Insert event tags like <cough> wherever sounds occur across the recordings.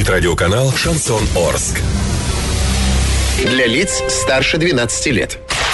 Звучит радиоканал «Шансон Орск». Для лиц старше 12 лет.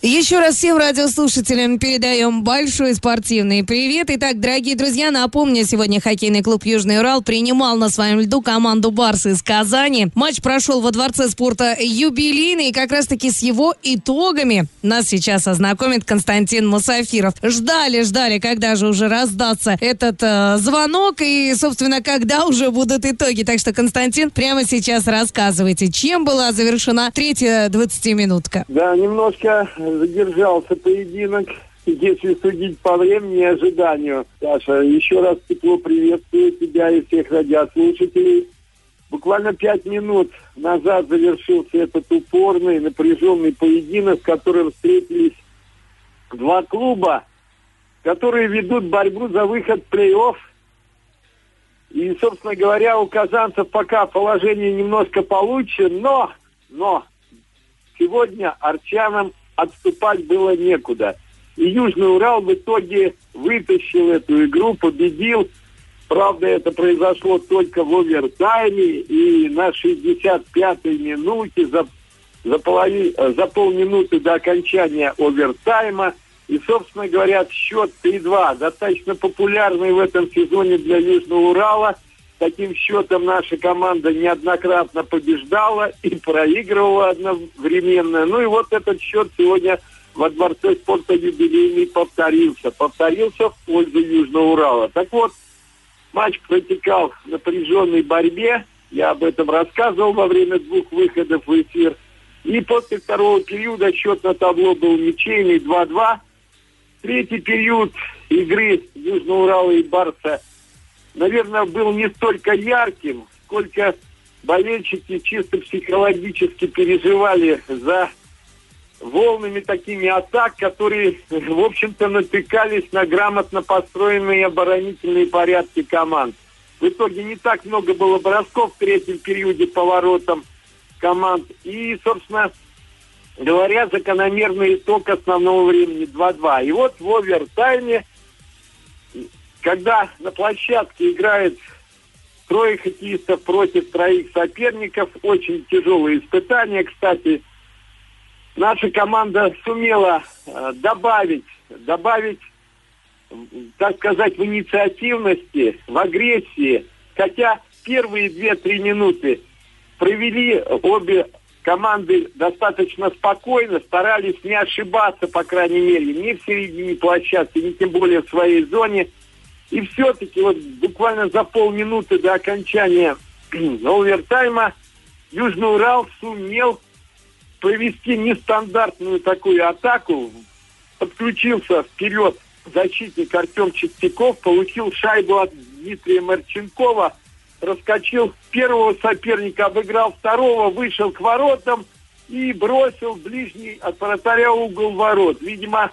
Еще раз всем радиослушателям передаем большой спортивный привет. Итак, дорогие друзья, напомню, сегодня хоккейный клуб «Южный Урал» принимал на своем льду команду «Барсы» из Казани. Матч прошел во Дворце спорта юбилейный, и как раз-таки с его итогами нас сейчас ознакомит Константин Мусафиров. Ждали, ждали, когда же уже раздастся этот э, звонок и, собственно, когда уже будут итоги. Так что, Константин, прямо сейчас рассказывайте, чем была завершена третья 20-минутка. Да, немножко задержался поединок, если судить по времени и ожиданию. Саша, еще раз тепло приветствую тебя и всех радиослушателей. Буквально пять минут назад завершился этот упорный, напряженный поединок, в котором встретились два клуба, которые ведут борьбу за выход в плей-офф. И, собственно говоря, у казанцев пока положение немножко получше, но, но сегодня арчанам отступать было некуда. И Южный Урал в итоге вытащил эту игру, победил. Правда, это произошло только в овертайме, и на 65-й минуте, за, за, полови, за полминуты до окончания овертайма, и, собственно говоря, счет 3-2, достаточно популярный в этом сезоне для Южного Урала. Таким счетом наша команда неоднократно побеждала и проигрывала одновременно. Ну и вот этот счет сегодня во Дворце спорта юбилейный повторился. Повторился в пользу Южного Урала. Так вот, матч протекал в напряженной борьбе. Я об этом рассказывал во время двух выходов в эфир. И после второго периода счет на табло был ничейный 2-2. Третий период игры Южного Урала и Барса, наверное, был не столько ярким, сколько болельщики чисто психологически переживали за волнами такими атак, которые, в общем-то, натыкались на грамотно построенные оборонительные порядки команд. В итоге не так много было бросков в третьем периоде поворотом команд. И, собственно говоря, закономерный итог основного времени 2-2. И вот в овертайме, когда на площадке играет трое хоккеистов против троих соперников, очень тяжелые испытания, кстати, наша команда сумела э, добавить, добавить, так сказать, в инициативности, в агрессии. Хотя первые две-три минуты провели обе команды достаточно спокойно, старались не ошибаться, по крайней мере, ни в середине площадки, ни тем более в своей зоне. И все-таки вот буквально за полминуты до окончания <clears throat> овертайма Южный Урал сумел провести нестандартную такую атаку. Подключился вперед защитник Артем Чистяков, получил шайбу от Дмитрия Марченкова, раскочил первого соперника, обыграл второго, вышел к воротам и бросил ближний от вратаря угол ворот. Видимо,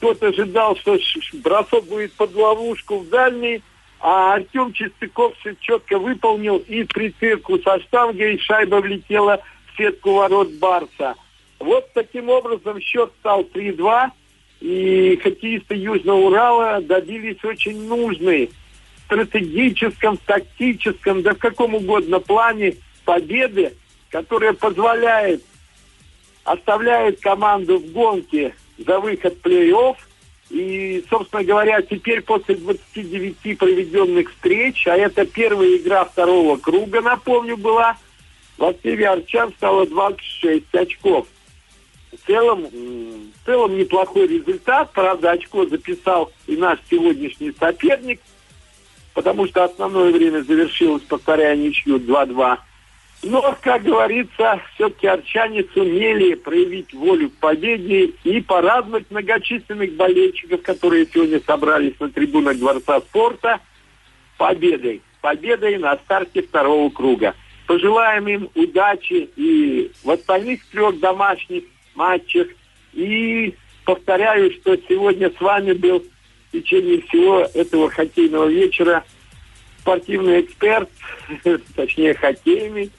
кто-то ожидал, что бросок будет под ловушку в дальний, а Артем Чистяков все четко выполнил и прицирку со штангой, шайба влетела сетку ворот Барса. Вот таким образом счет стал 3-2, и хоккеисты Южного Урала добились очень нужной стратегическом, тактическом, да в каком угодно плане победы, которая позволяет, оставляет команду в гонке за выход в плей-офф. И, собственно говоря, теперь после 29 проведенных встреч, а это первая игра второго круга, напомню, была – в активе Арчан стало 26 очков. В целом, в целом неплохой результат. Правда, очко записал и наш сегодняшний соперник, потому что основное время завершилось, повторяя ничью 2-2. Но, как говорится, все-таки арчане сумели проявить волю к победе и порадовать многочисленных болельщиков, которые сегодня собрались на трибунах Дворца спорта, победой. Победой на старте второго круга. Пожелаем им удачи и в остальных трех домашних матчах. И повторяю, что сегодня с вами был в течение всего этого хоккейного вечера спортивный эксперт, <laughs> точнее хоккейный,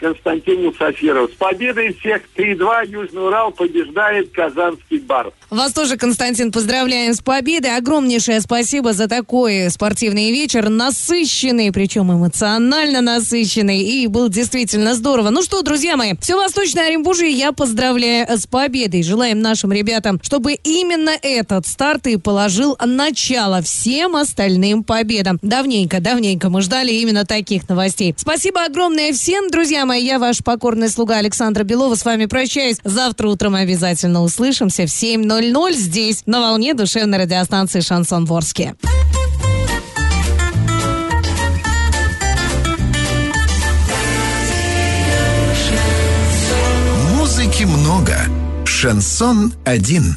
Константин Мусафиров. С победой всех 3-2 Южный Урал побеждает Казанский бар. Вас тоже, Константин, поздравляем с победой. Огромнейшее спасибо за такой спортивный вечер. Насыщенный, причем эмоционально насыщенный. И был действительно здорово. Ну что, друзья мои, все Восточное Оренбуржье я поздравляю с победой. Желаем нашим ребятам, чтобы именно этот старт и положил начало всем остальным победам. Давненько, давненько мы ждали именно таких новостей. Спасибо огромное всем, друзья мои. Я ваш покорный слуга Александра Белова. С вами прощаюсь. Завтра утром обязательно услышимся в 7.00 здесь, на волне душевной радиостанции «Шансон Ворске». Музыки много. Шансон один.